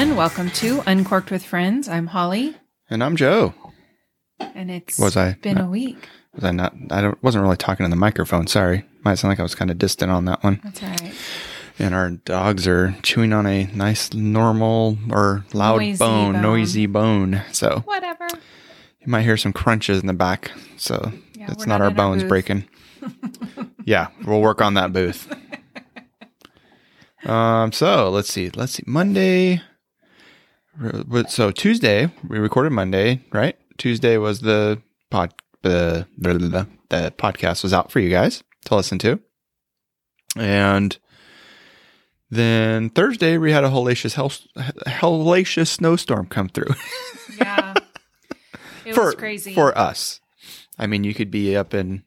Welcome to Uncorked with Friends. I'm Holly, And I'm Joe. and it's Was I- been a week. Was I not? I don't, wasn't really talking in the microphone. Sorry. Might sound like I was kind of distant on that one. That's all right. And our dogs are chewing on a nice, normal or loud Noisy bone, bone. noisy bone. So Whatever. you might hear some crunches in the back. So Yeah, it's not, not our in our bones breaking. yeah, we'll work on that booth. um. So let's see. Let's see. Monday. So Tuesday we recorded Monday, right? Tuesday was the pod. The the, the podcast was out for you guys to listen to, and then Thursday we had a hellacious hell, hellacious snowstorm come through Yeah. It for was crazy. for us. I mean, you could be up in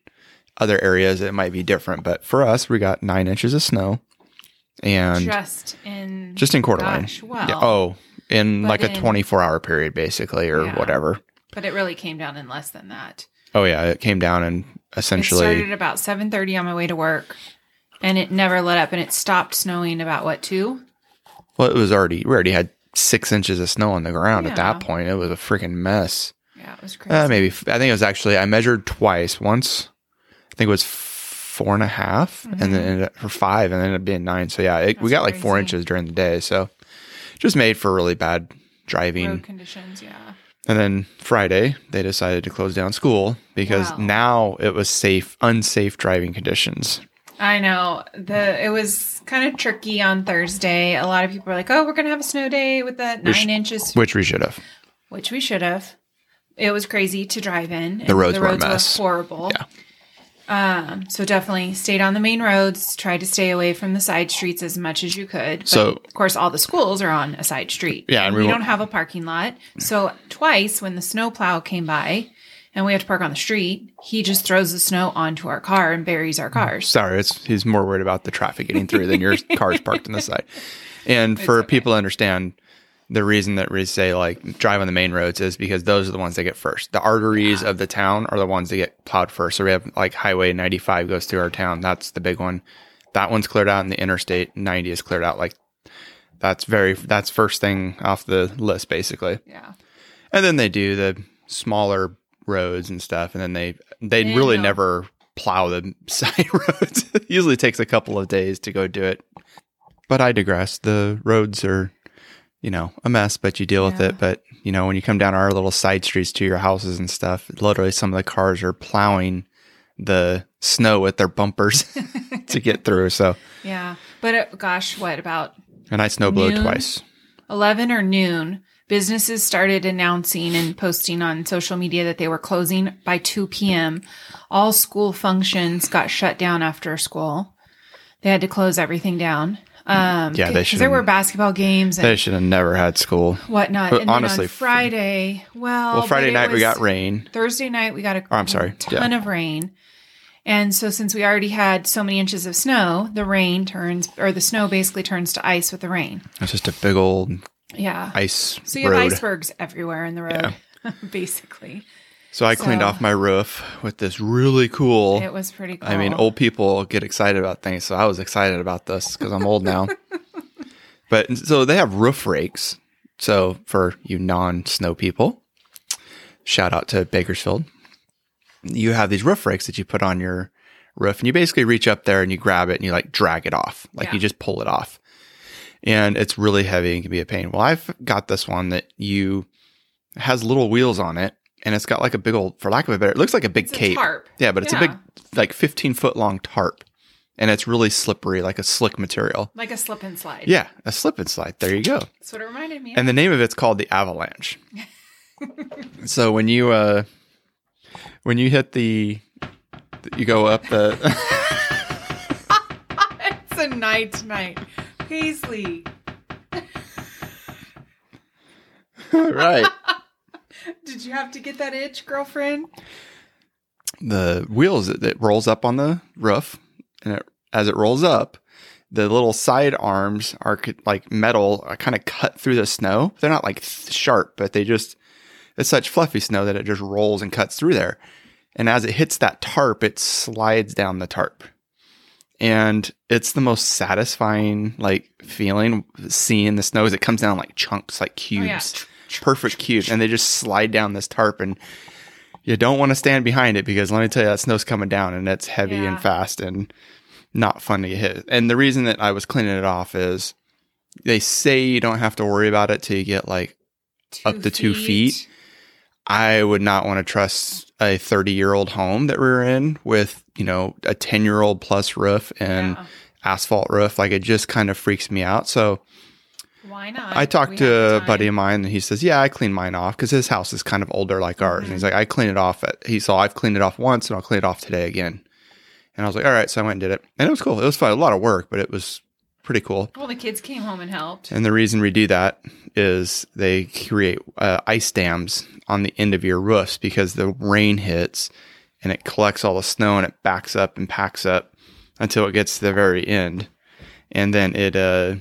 other areas; it might be different, but for us, we got nine inches of snow, and just in just in Coeur d'Alene. Gosh, well, Yeah, oh, in But like a twenty-four hour period, basically, or Yeah. whatever. but it really came down in less than that. Oh yeah, it came down and essentially It started at about 7:30 on my way to work, and it never let up. And it stopped snowing about what two? well, it was already we already had six inches of snow on the ground at that point. It was a freaking mess. Yeah, it was crazy. Uh, maybe I think it was actually I measured twice. Once I think it was four and a half, and then it ended up, for five, and then it ended up being nine. So yeah, it, we Mm-hmm. Got like four inches during the day. So just made for really bad driving. Road conditions. Yeah. And then Friday they decided to close down school because Wow. now it was safe, unsafe driving conditions. I know. The it was kind of tricky on Thursday. A lot of people were like, "Oh, we're gonna have a snow day with that nine inches," Which we should have. which we should have. It was crazy to drive in. and The roads were a mess. horrible. Yeah. Um. So definitely stayed on the main roads. Tried to stay away from the side streets as much as you could. But So- of course, all the schools are on a side street. Yeah, and we we don't have a parking lot. So twice when the snow plow came by. And we have to park on the street. He just throws the snow onto our car and buries our cars. Sorry, it's he's more worried about the traffic getting through than your car's parked on the side. And for people to understand, the reason that we say like drive on the main roads is because those are the ones that get first. The arteries of the town are the ones that get plowed first. So we have like Highway 95 goes through our town. That's the big one. That one's cleared out, and the Interstate 90 is cleared out. Like that's very that's first thing off the list basically. Yeah. And then they do the smaller roads and stuff, and then they they They really know. never plow the side roads. usually takes a couple of days to go do it. But I digress. The roads are, you know, a mess, but you deal with it. But you know, when you come down our little side streets to your houses and stuff, literally some of the cars are plowing the snow with their bumpers to get through. So, Yeah. But it, gosh, what about and I snow Noon? twice. 11 or noon? Businesses started announcing and posting on social media that they were closing by 2 p.m. All school functions got shut down after school. They had to close everything down. Um, Yeah, they should. there were basketball games and They should have never had school. whatnot. But and then honestly, on Friday, well, Well, Friday night we got rain. Thursday night we got a Oh, I'm sorry. ton of rain. And so since we already had so many inches of snow, the rain turns or the snow basically turns to ice with the rain. It's just a big old Yeah. ice so you road. have icebergs everywhere in the road, basically. So I cleaned off my roof with this really cool. It was pretty cool. I mean, old people get excited about things, so I was excited about this because I'm old now. but so they have roof rakes. So for you non-snow people, shout out to Bakersfield. You have these roof rakes that you put on your roof, and you basically reach up there and you grab it and you like drag it off, like Yeah. you just pull it off. And it's really heavy and can be a pain. Well, I've got this one that you has little wheels on it, and it's got like a big old, for lack of a better, it looks like a big It's a cape. tarp. Yeah, but it's a big, like 15 foot long tarp, and it's really slippery, like a slick material. like a slip and slide. Yeah, a slip and slide. There you go. That's what it reminded me of. And the name of it's called the Avalanche. so when you uh when you hit the you go up the it's a night tonight. Paisley. right Did you have to get that itch, girlfriend? the wheels it, it rolls up on the roof and it, as it rolls up the little side arms are like metal uh, are kind of cut through the snow they're not like th- sharp but they just it's such fluffy snow that it just rolls and cuts through there and as it hits that tarp it slides down the tarp and it's the most satisfying like feeling seeing the snow as it comes down like chunks, like Oh, yeah. Perfect cube, and they just slide down this tarp and. You don't want to stand behind it because let me tell you, that snow's coming down and it's heavy Yeah. and fast and not fun to get hit. And the reason that I was cleaning it off is they say you don't have to worry about it till you get like Up to two feet. I would not want to trust a 30 year old home that we were in with, you know, a 10 year old plus roof and Yeah. asphalt roof. Like it just kind of freaks me out. So Why not? I talked We to a buddy of mine and he says, Yeah, I clean mine off because his house is kind of older like ours. And he's like, I clean it off. At, he saw I've cleaned it off once and I'll clean it off today again. And I was like, All right. So I went and did it. And it was cool. It was fun. A lot of work, but it was pretty cool. Well, the kids came home and helped. And the reason we do that is they create uh, ice dams on the end of your roofs because the rain hits and it collects all the snow and it backs up and packs up until it gets to the very end. And then it uh,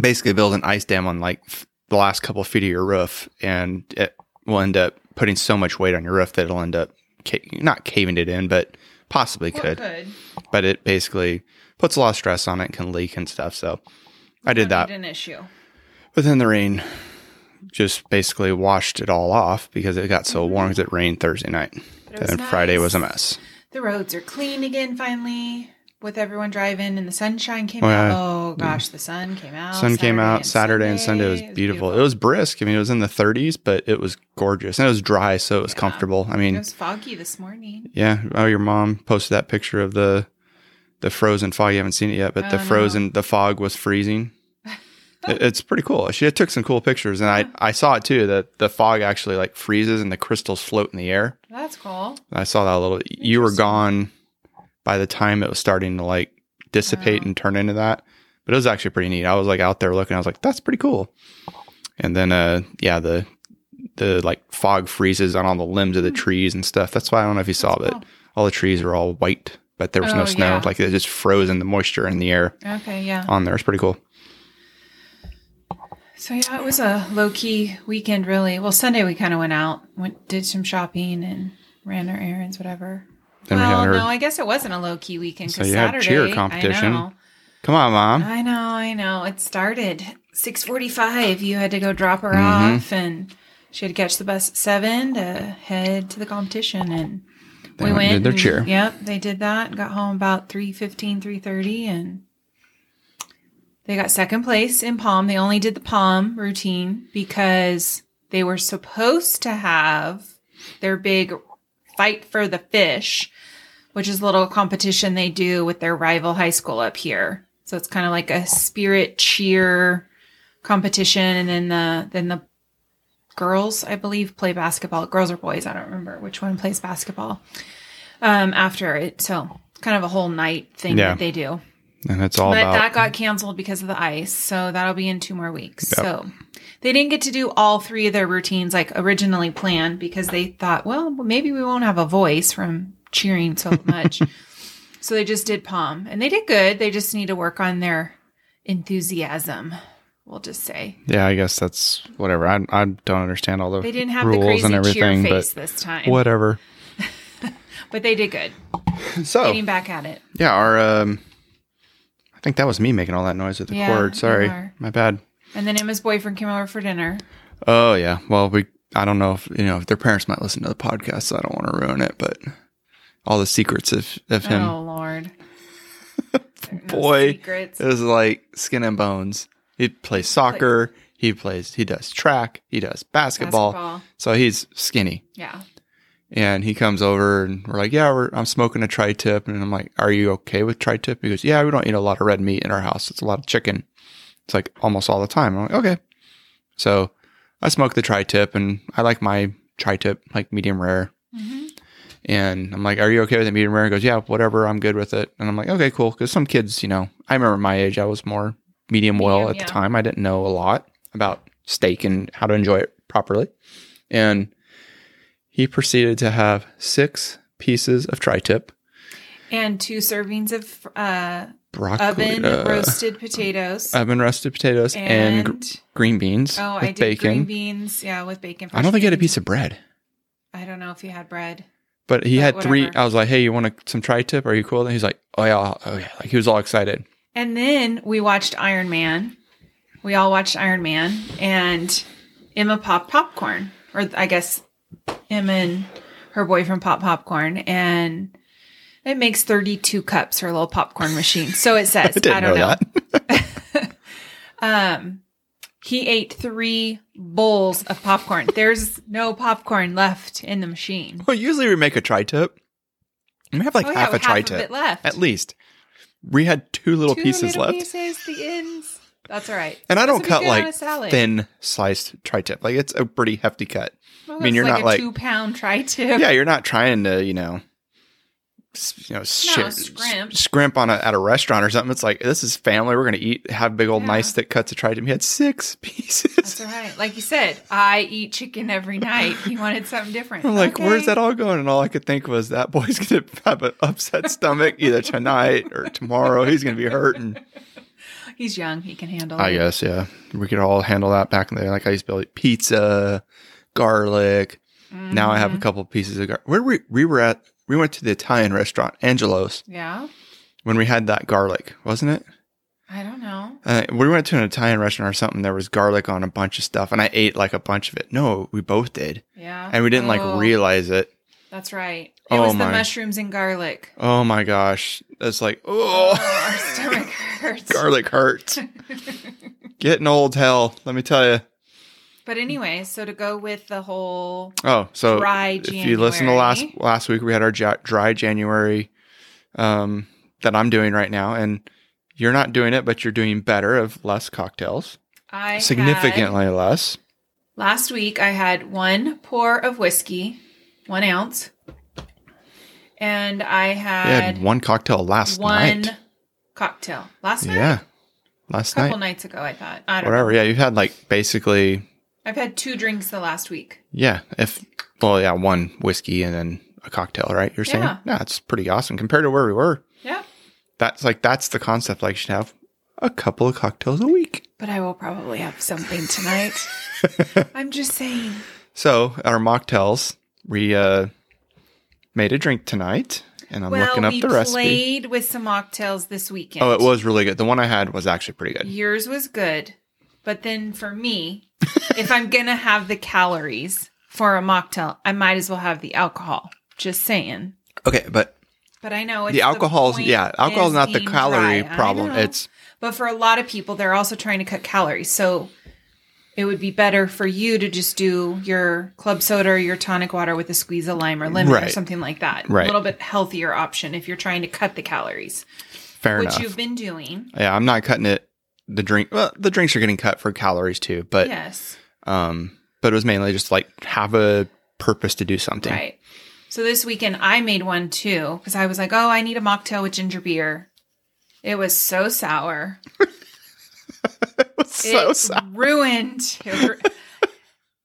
basically build an ice dam on like f- the last couple of feet of your roof. And it will end up putting so much weight on your roof that it'll end up ca- not caving it in, but possibly Well, could. But it basically puts a lot of stress on it can leak and stuff. So I did that. An issue. But then the rain just basically washed it all off because it got so mm-hmm. warm because it rained Thursday night. And then Friday was a mess. The roads are clean again finally with everyone driving and the sunshine came Oh, out. yeah. Oh mm. gosh, the sun came out. Sun came Saturday out and Saturday and Sunday. It was beautiful. It was brisk. I mean, it was in the 30s, but it was gorgeous. And it was dry, so it was Yeah. comfortable. I mean, It was foggy this morning. yeah. Oh, your mom posted that picture of the the frozen fog. You haven't seen it yet, but Oh, the no. frozen, the fog was freezing. It- it's pretty cool. She took some cool pictures, and I I saw it too. That the fog actually like freezes and the crystals float in the air. That's cool. I saw that a little. You were gone by the time it was starting to like dissipate and turn into that. But it was actually pretty neat. I was like out there looking. I was like, that's pretty cool. And then, uh, yeah, the the like fog freezes on all the limbs of the trees and stuff. That's why I don't know if you saw. That's but all the trees are all white, but there was no Oh, snow. yeah. Like it just froze in the moisture in the air Okay, yeah. on there. It's pretty cool. So yeah, it was a low key weekend really. Well, Sunday we kind of went out, went did some shopping and ran our errands, whatever. Then we well, had our- no, I guess it wasn't a low key weekend So because you had Saturday cheer I competition. know. Come on, mom. I know, I know. It started six forty-five. You had to go drop her Mhm. off, and she had to catch the bus at seven to head to the competition. And They we went went. did their and- cheer. Yep, they did that. Got home about 3.15, 3.30, and they got second place in pom. They only did the pom routine because they were supposed to have their big fight for the fish which is a little competition they do with their rival high school up here. So it's kind of like a spirit cheer competition, and then the then the girls, I believe, play basketball. Girls or boys, I don't remember which one plays basketball. Um, after it, so kind of a whole night thing Yeah. that they do. And it's all But about that got canceled because of the ice, so that'll be in two more weeks. Yep. So they didn't get to do all three of their routines like originally planned because they thought, well, maybe we won't have a voice from cheering so much. so they just did pom, and they did good. They just need to work on their enthusiasm. We'll just say yeah. I guess that's whatever. I I don't understand all the they didn't have rules the crazy and everything, cheer but face this time, whatever. but they did good. So Getting back at it. Yeah, our um I think that was me making all that noise with the Yeah, cord. Sorry. My bad. And then Emma's boyfriend came over for dinner. Oh yeah. Well, we I don't know if you know if their parents might listen to the podcast, so I don't want to ruin it, but all the secrets of, of him. Oh Lord, Boy, secrets. It was like skin and bones. He plays soccer, he plays he does track, he does basketball. Basketball. So he's skinny. Yeah. And he comes over and we're like, Yeah, we're I'm smoking a tri tip and I'm like, Are you okay with tri tip? He goes, Yeah, we don't eat a lot of red meat in our house. It's a lot of chicken. It's like almost all the time. I'm like, Okay. So I smoke the tri tip and I like my tri tip, like medium rare. hmm And I'm like, Are you okay with it medium rare? He goes, Yeah, whatever, I'm good with it. And I'm like, Okay, cool. Because some kids, you know, I remember my age, I was more medium well at yeah. the time. I didn't know a lot about steak and how to enjoy it properly. And he proceeded to have six pieces of tri tip, And two servings of uh, broccoli, oven uh, roasted potatoes. oven roasted potatoes, and, and green beans oh, with I did bacon. green beans. Yeah, with bacon. I don't think he had a piece of bread. I don't know if he had bread. But he But had three. I was like, "Hey, you want some tri-tip? Are you cool?" And he's like, "Oh yeah, oh yeah." Like he was all excited. And then we watched Iron Man. We all watched Iron Man, and Emma popped popcorn, or I guess Emma and her boyfriend popped popcorn, and it makes thirty-two cups. Her little popcorn machine. So it says. I I don't know, know. Um, he ate three bowls of popcorn. There's no popcorn left in the machine. well, usually we make a tri-tip. We have like Oh, yeah, half a with half of tri-tip left. at least. We had two little Two pieces little left, Pieces, the ends. That's all right. and I don't This would be cut a like thin sliced tri-tip. Like it's a pretty hefty cut. Well, I mean, you're like not a like- two pound tri tip. yeah, you're not trying to, you know, you know, shi- scrimp. scrimp on a, at a restaurant or something. It's like this is family. We're gonna eat, have big old Yeah. nice thick cuts of tri-tip. He had six pieces. That's right. Like you said, I eat chicken every night. He wanted something different. I'm like, where's that all going? And all I could think was that boy's gonna have an upset stomach either tonight or tomorrow. He's gonna be hurting. He's young. He can handle I it. guess, yeah. We could all handle that back in the day. Like I used to build pizza, garlic. Now I have a Mhm. couple pieces of garlic. Where we we were at? We went to the Italian restaurant, Angelo's, Yeah. when we had that garlic, wasn't it? I don't know. Uh, we went to an Italian restaurant or something. There was garlic on a bunch of stuff, and I ate like a bunch of it. No, we both did, Yeah. and we didn't Oh, like realize it. That's right. It Oh, was the mushrooms and garlic. Oh my gosh, it's like Oh, oh, our stomach hurts. garlic hurts. Getting old, hell. Let me tell you. But anyway, so to go with the whole Oh, so Dry if you listen to last last week, we had our ja- dry January um, that I'm doing right now, and you're not doing it, but you're doing better of less cocktails, I significantly less. last week I had one pour of whiskey, one ounce, and I had, had one cocktail last night. one night. cocktail last night. Yeah, last a couple night. nights ago. I thought I don't Whatever. know. Yeah, you've had like basically I've had two drinks the last week. yeah. If well, yeah, one whiskey and then a cocktail, right? You're saying Yeah. yeah, it's pretty awesome compared to where we were. Yeah, That's like that's the concept. Like you should have a couple of cocktails a week. but I will probably have something tonight. I'm just saying. So our mocktails, we uh, made a drink tonight, and I'm well, looking up we the recipe. played with some mocktails this weekend. Oh, it was really good. The one I had was actually pretty good. Yours was good, but then for me, if I'm gonna have the calories for a mocktail, I might as well have the alcohol. Just saying. Okay, but But I know it's the alcohol's point yeah, alcohol's is not the calorie dry. Problem. It's but for a lot of people, they're also trying to cut calories. So it would be better for you to just do your club soda or your tonic water with a squeeze of lime or lemon or something like that. Right. A little bit healthier option if you're trying to cut the calories, fair which enough. Which you've been doing. Yeah, I'm not cutting it. The drink, well, the drinks are getting cut for calories too, but yes. Um, but it was mainly just like have a purpose to do something. Right. So this weekend I made one too because I was like, oh, I need a mocktail with ginger beer. It was so sour. It was so it sad. ruined. It, ru-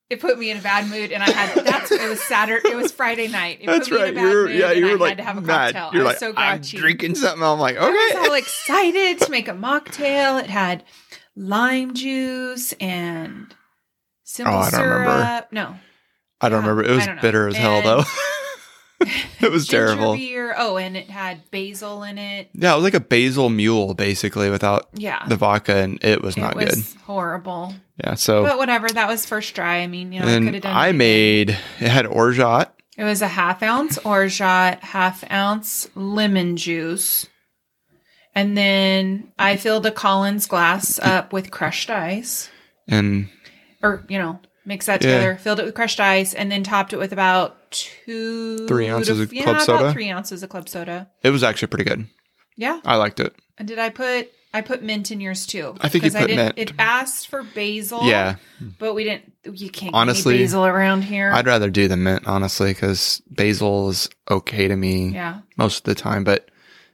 it put me in a bad mood, and I had that's it was Saturday. It was Friday night. It That's put me right. in a You bad were, mood, yeah, you I were like had to have a mad. cocktail. You're I was like, so I'm drinking something. I'm like, I was okay. all excited to make a mocktail. It had lime juice and simple Oh, I don't remember. No, I don't remember. It was bitter as hell And- though. it was terrible. beer. Oh, and it had basil in it. Yeah, it was like a basil mule basically without Yeah, the vodka, and it was not it good. horrible. Yeah, so But whatever. That was first try. I mean, you know, I could have and done. I anything. made it had orgeat. It was a half ounce orgeat, half ounce lemon juice. And then I filled a Collins glass up with crushed ice. and Or, you know, mix that Yeah. together, filled it with crushed ice, and then topped it with about two Three ounces to- of yeah, club about soda? three ounces of club soda. it was actually pretty good. Yeah. I liked it. And did I put I put mint in yours too? I think you put didn't- mint. It asked for basil. Yeah, But we didn't you can't Honestly, basil around here. I'd rather do the mint honestly because basil is okay to me yeah. most of the time, but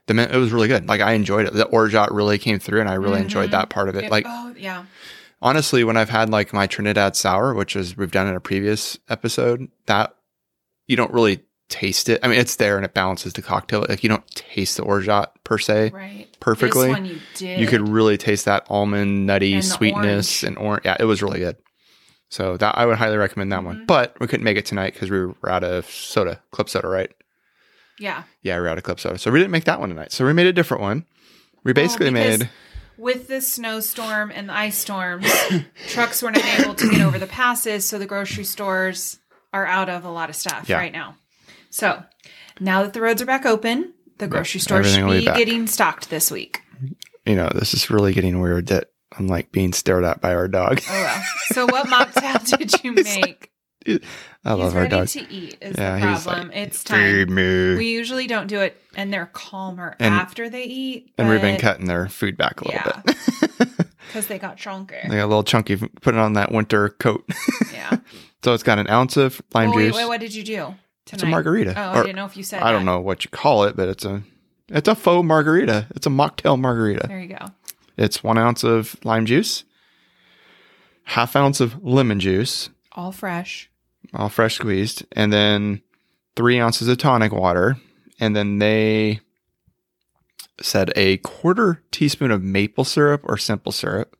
the mint it was really good. Like I enjoyed it. The orgeat really came through, and I really enjoyed Mhm. that part of it. It- like oh yeah. Honestly, when I've had like my Trinidad sour, which is we've done in a previous episode, that you don't really taste it. I mean, it's there and it balances the cocktail. Like you don't taste the orgeat per se Right. perfectly. This one you did. You could really taste that almond nutty And sweetness orange. and orange. Yeah, it was really good. So that I would highly recommend that one. Mhm. But we couldn't make it tonight because we were out of soda, club soda, right? Yeah. Yeah, we were out of club soda. So we didn't make that one tonight. So we made a different one. We basically made with the snowstorm and the ice storms, trucks weren't able to get over the passes, so the grocery stores are out of a lot of stuff Yeah. right now. So now that the roads are back open, the grocery stores should be be getting stocked this week. you know, this is really getting weird that I'm like being stared at by our dog. Oh well. So what mocktail did you make? I love he's our ready dog. to eat is Yeah, the he's like, problem. it's Feed time. me. We usually don't do it and they're calmer And- after they eat. and we've been cutting their food back a little Yeah. bit. because they got stronger. they got a little chunky, putting on that winter coat. Yeah. so it's got an ounce of lime wait, juice. wait, what did you do? Tonight? it's a margarita. Oh, I didn't know if you said. I don't know what you call it, but it's a it's a faux margarita. It's a mocktail margarita. There you go. It's one ounce of lime juice, half ounce of lemon juice, All fresh. All fresh squeezed, and then three ounces of tonic water. And then they said a quarter teaspoon of maple syrup or simple syrup.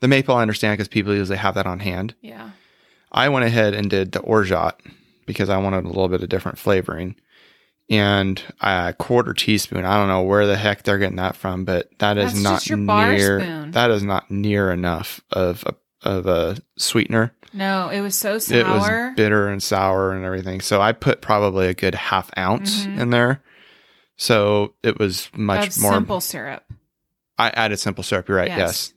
The maple I understand because people usually have that on hand. Yeah. I went ahead and did the orgeat because I wanted a little bit of different flavoring. And a quarter teaspoon. I don't know where the heck they're getting that from, but that is That's not your bar near. spoon. That is not near enough of a of a sweetener. No, it was so sour. It was bitter and sour and everything. So I put probably a good half ounce Mhm. in there. So it was much of more. simple syrup. I added simple syrup. You're right. Yes. Yes,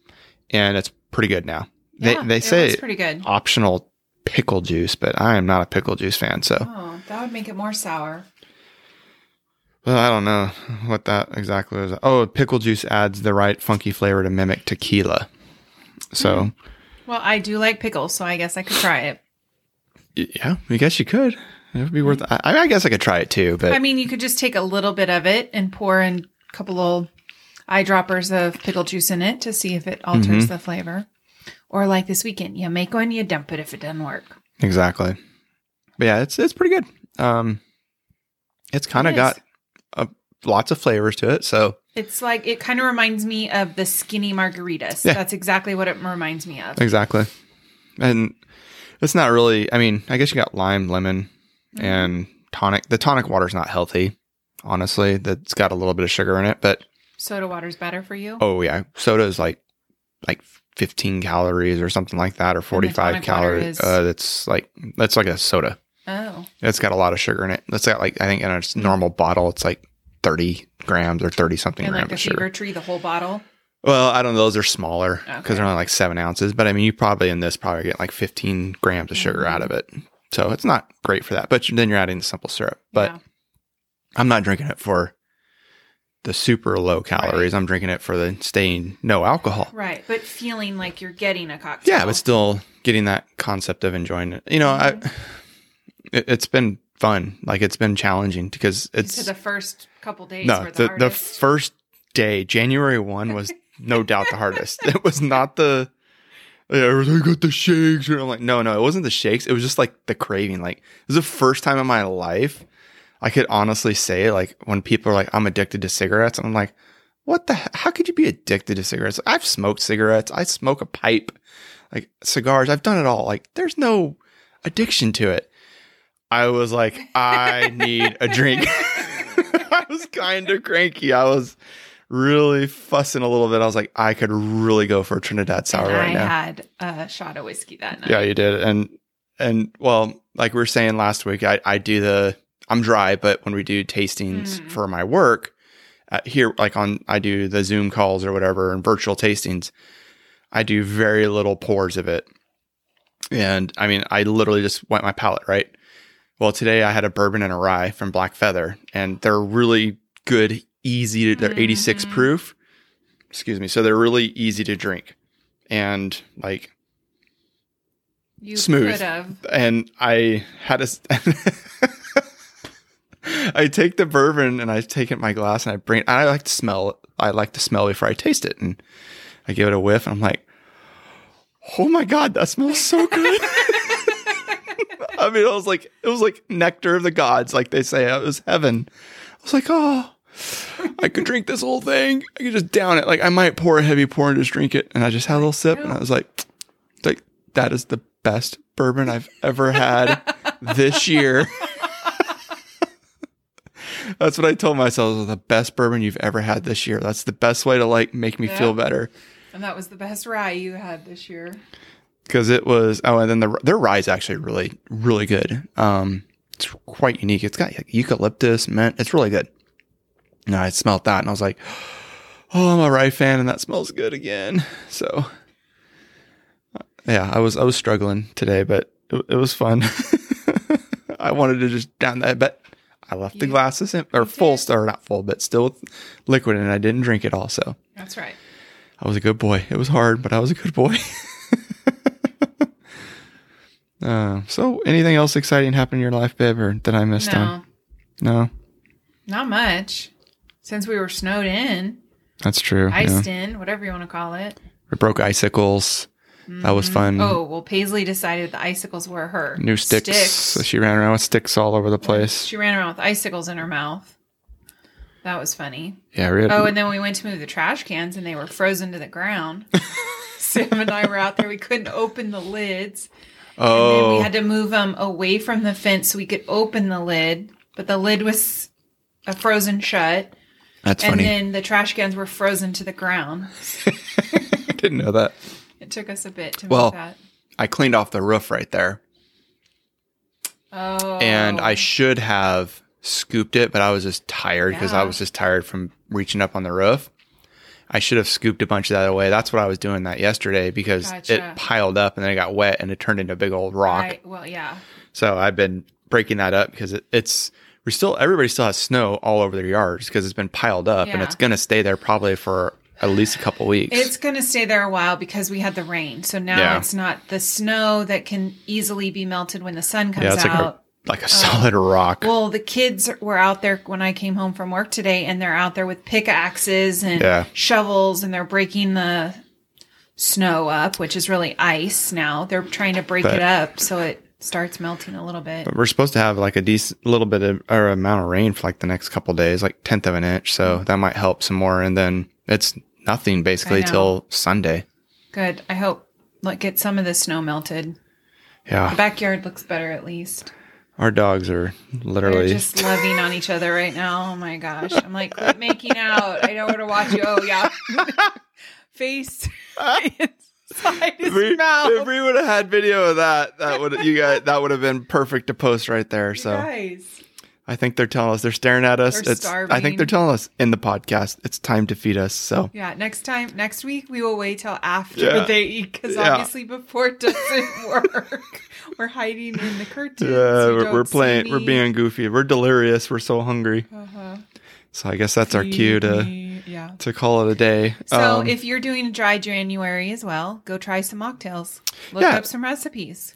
and it's pretty good now. Yeah, they they say pretty good. optional pickle juice, but I am not a pickle juice fan. So Oh, that would make it more sour. well, I don't know what that exactly is. Oh, pickle juice adds the right funky flavor to mimic tequila. So Hmm. Well, I do like pickles, so I guess I could try it. yeah, I guess you could. It would be worth. I, I guess I could try it too, but I mean, you could just take a little bit of it and pour in a couple little eyedroppers of pickle juice in it to see if it alters Mm-hmm. the flavor. Or like this weekend, you make one, you dump it if it doesn't work. Exactly. But yeah, it's it's pretty good. Um, it's kind of It got uh, lots of flavors to it. So It's like it kind of reminds me of the skinny margaritas. Yeah. That's exactly what it reminds me of. exactly, and it's not really. I mean, I guess you got lime, lemon, Mm-hmm. and tonic. The tonic water's not healthy, honestly. That's got a little bit of sugar in it, but Soda water's better for you. oh yeah, soda is like like 15 calories or something like that, or 45 calories. is- Uh, that's like that's like a soda. Oh, It's got a lot of sugar in it. It's got like I think in a normal bottle, it's like 30 grams or 30 something and grams like the of sugar. tree, the whole bottle. Well, I don't know. Those are smaller because Okay. they're only like seven ounces. But I mean, you probably in this probably get like 15 grams of sugar out of mm-hmm. it. So it's not great for that. But then you're adding the simple syrup. But Yeah. I'm not drinking it for the super low calories. I'm drinking it for the staying no alcohol. right, but feeling like you're getting a cocktail. Yeah, but still getting that concept of enjoying it. You know, I mm-hmm. it, it's been fun. Like it's been challenging because it's the first couple days no were the, the, the first day january 1 was no doubt the hardest it was not the yeah, I got the shakes. And I'm like, no, no, it wasn't the shakes. It was just like the craving. Like, it was the first time in my life I could honestly say, like, when people are like, I'm addicted to cigarettes, I'm like, what the, he- how could you be addicted to cigarettes? I've smoked cigarettes. I smoke a pipe, like cigars. I've done it all. Like, there's no addiction to it. I was like, I need a drink. I was kind of cranky. I was really fussing a little bit. I was like, I could really go for a Trinidad sour and right I now. had a shot of whiskey that night. Yeah, you did. And and well, like we were saying last week, I, I do the I'm dry, but when we do tastings Mhm. for my work uh, here, like on I do the Zoom calls or whatever and virtual tastings, I do very little pours of it. And I mean, I literally just wet my palate, right? Well, today I had a bourbon and a rye from Black Feather, and they're really good, easy to, they're 86 Mhm. proof. Excuse me. So they're really easy to drink. And like, You Smooth. and I had a. I take the bourbon and I take it in my glass and I bring. I like to smell. it. I like to smell before I taste it, and I give it a whiff. And I'm like, "Oh my god, that smells so good!" I mean, it was like it was like nectar of the gods, like they say. It was heaven. I was like, "Oh, I could drink this whole thing. I could just down it. Like I might pour a heavy pour and just drink it." And I just had a little sip, and I was like, "Like that is the best bourbon I've ever had this year." That's what I told myself. was the best bourbon you've ever had this year. That's the best way to like make me Yeah. feel better. And that was the best rye you had this year. Because it was oh and then the their rye is actually really really good um it's quite unique it's got like, eucalyptus mint it's really good and i smelled that and i was like oh i'm a rye fan and that smells good again so yeah i was i was struggling today but it, it was fun i wanted to just down that but i left the glasses in or full did. or not full but still with liquid and i didn't drink it all so That's right. I was a good boy. It was hard, but I was a good boy. uh, so, anything else exciting happened in your life, babe, or that I missed on? No, No, not much. Since we were snowed in, that's true. yeah. iced in, whatever you want to call it. We broke icicles. That was fun. Oh, well, Paisley decided the icicles were her. New sticks. So she ran around with sticks all over the place. She ran around with icicles in her mouth. That was funny. Yeah, had, Oh, and then we went to move the trash cans and they were frozen to the ground. Sam and I were out there. We couldn't open the lids. And then oh, we had to move them away from the fence so we could open the lid. But the lid was a frozen shut. that's and funny. then the trash cans were frozen to the ground. I didn't know that. It took us a bit to Well, move that. I cleaned off the roof right there, Oh. and I should have scooped it, but I was just tired because I was just tired from reaching up on the roof. I should have scooped a bunch of that away. That's what I was doing that yesterday because Gotcha. it piled up and then it got wet and it turned into a big old rock. Right. Well, yeah. So I've been breaking that up because it, it's we're still everybody still has snow all over their yards because it's been piled up and it's gonna stay there probably for at least a couple weeks. It's going to stay there a while because we had the rain. So now Yeah. it's not the snow that can easily be melted when the sun comes yeah, like out. a like a oh. solid rock. Well, the kids were out there when I came home from work today, and they're out there with pickaxes and Yeah. shovels, and they're breaking the snow up, which is really ice now. They're trying to break But- it up so it starts melting a little bit. But we're supposed to have like a decent little bit of or amount of rain for like the next couple days, like tenth of an inch. So mm. that might help some more. And then it's nothing basically till Sunday. Good. I hope like get some of the snow melted. The Yeah, backyard looks better at least. Our dogs are They're literally. just loving on each other right now. Oh my gosh. I'm like, quit making out. I know where to watch you. Oh yeah. Face his if we, mouth. if we would have had video of that, that would you guys that would have been perfect to post right there. So Guys. I think they're telling us they're staring at us. They're it's I think they're telling us in the podcast it's time to feed us. So Yeah, next time, next week, we will wait till after Yeah. they eat because Yeah. obviously before it doesn't work. We're hiding in the curtains. yeah, we're, playing. We're being goofy. We're delirious. We're so hungry. Uh-huh. So I guess that's our cue to. Yeah. to call it a day. So Um, if you're doing a dry January as well, go try some mocktails. Look Yeah. up some recipes.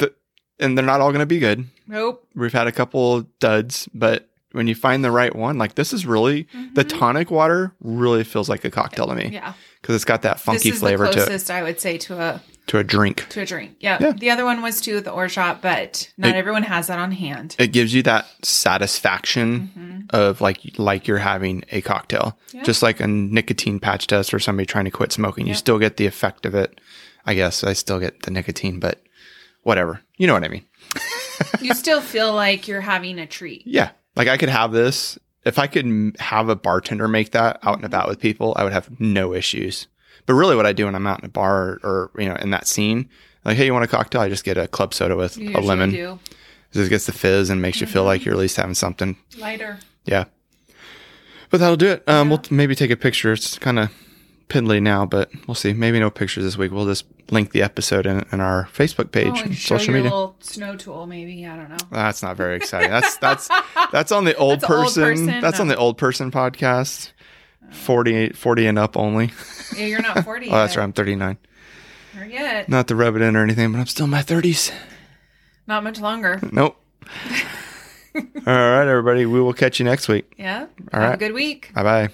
and they're not all going to be good. Nope. We've had a couple duds, but when you find the right one, like this is really the tonic water really feels like a cocktail to me Mm-hmm. Yeah. because it's got that funky this is flavor the to it, closest I would say to a to a drink. to a drink. Yeah. Yeah. The other one was to the or shop, but not It- everyone has that on hand. It gives you that satisfaction of like like you're having a cocktail, Mm-hmm. Yeah. just like a nicotine patch test or somebody trying to quit smoking. You Yeah. still get the effect of it. I guess I still get the nicotine, but whatever. You know what I mean? you still feel like you're having a treat. Yeah. Like I could have this. If I could have a bartender make that out and Mm-hmm. about with people, I would have no issues. But really what I do when I'm out in a bar or, you know, in that scene, like, hey, you want a cocktail? I just get a club soda with You a lemon. do. Just gets the fizz and makes you feel like you're at least having something. Lighter. Yeah. But that'll do it. Um, We'll t- maybe take a picture. It's kind of piddly now, but we'll see. Maybe no pictures this week. We'll just link the episode in, in our Facebook page, Oh, and social media. little snow tool, maybe. I don't know. That's not very exciting. That's that's that's on the old That's old person. person, That's on the old person podcast. 40, 40 and up only. Yeah, you're not 40 Oh, that's yet. right. I'm 39. Or yet. Not to rub it in or anything, but I'm still in my 30s. Not much longer. Nope. All right, everybody. We will catch you next week. Yeah. All Have right. a good week. Bye bye.